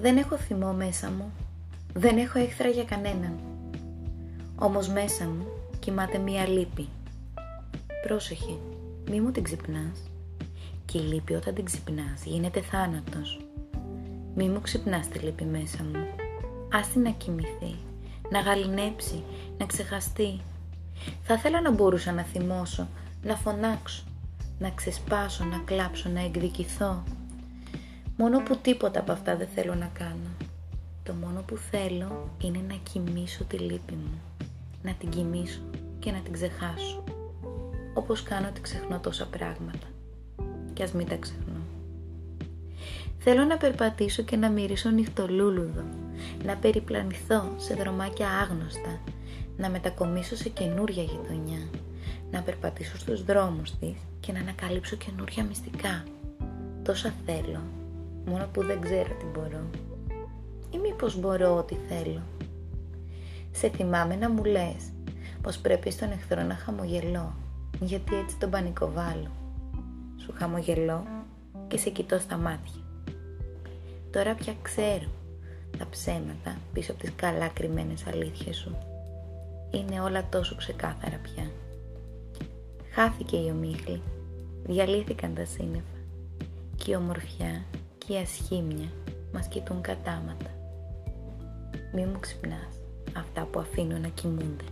Δεν έχω θυμό μέσα μου. Δεν έχω έχθρα για κανέναν. Όμως μέσα μου κοιμάται μία λύπη. Πρόσεχε, μη μου την ξυπνάς. Και η λύπη όταν την ξυπνάς γίνεται θάνατος. Μη μου ξυπνάς τη λύπη μέσα μου. Άστη να κοιμηθεί, να γαλινέψει, να ξεχαστεί. Θα ήθελα να μπορούσα να θυμώσω, να φωνάξω, να ξεσπάσω, να κλάψω, να εκδικηθώ. Μόνο που τίποτα από αυτά δεν θέλω να κάνω. Το μόνο που θέλω είναι να κοιμήσω τη λύπη μου. Να την κοιμήσω και να την ξεχάσω. Όπως κάνω ότι ξεχνώ τόσα πράγματα. Κι ας μην τα ξεχνώ. Θέλω να περπατήσω και να μυρίσω νυχτολούλουδο. Να περιπλανηθώ σε δρομάκια άγνωστα. Να μετακομίσω σε καινούρια γειτονιά. Να περπατήσω στους δρόμους της και να ανακαλύψω καινούρια μυστικά. Τόσα θέλω μόνο που δεν ξέρω τι μπορώ. Ή μήπως μπορώ ό,τι θέλω. Σε θυμάμαι να μου λες πως πρέπει στον εχθρό να χαμογελώ, γιατί έτσι τον πανικοβάλλω. Σου χαμογελώ και σε κοιτώ στα μάτια. Τώρα πια ξέρω τα ψέματα πίσω από τις καλά κρυμμένες αλήθειες σου. Είναι όλα τόσο ξεκάθαρα πια. Χάθηκε η ομίχλη, διαλύθηκαν τα σύννεφα και η ομορφιά και η ασχήμια μας κοιτούν κατάματα. Μη μου ξυπνάς αυτά που αφήνω να κοιμούνται.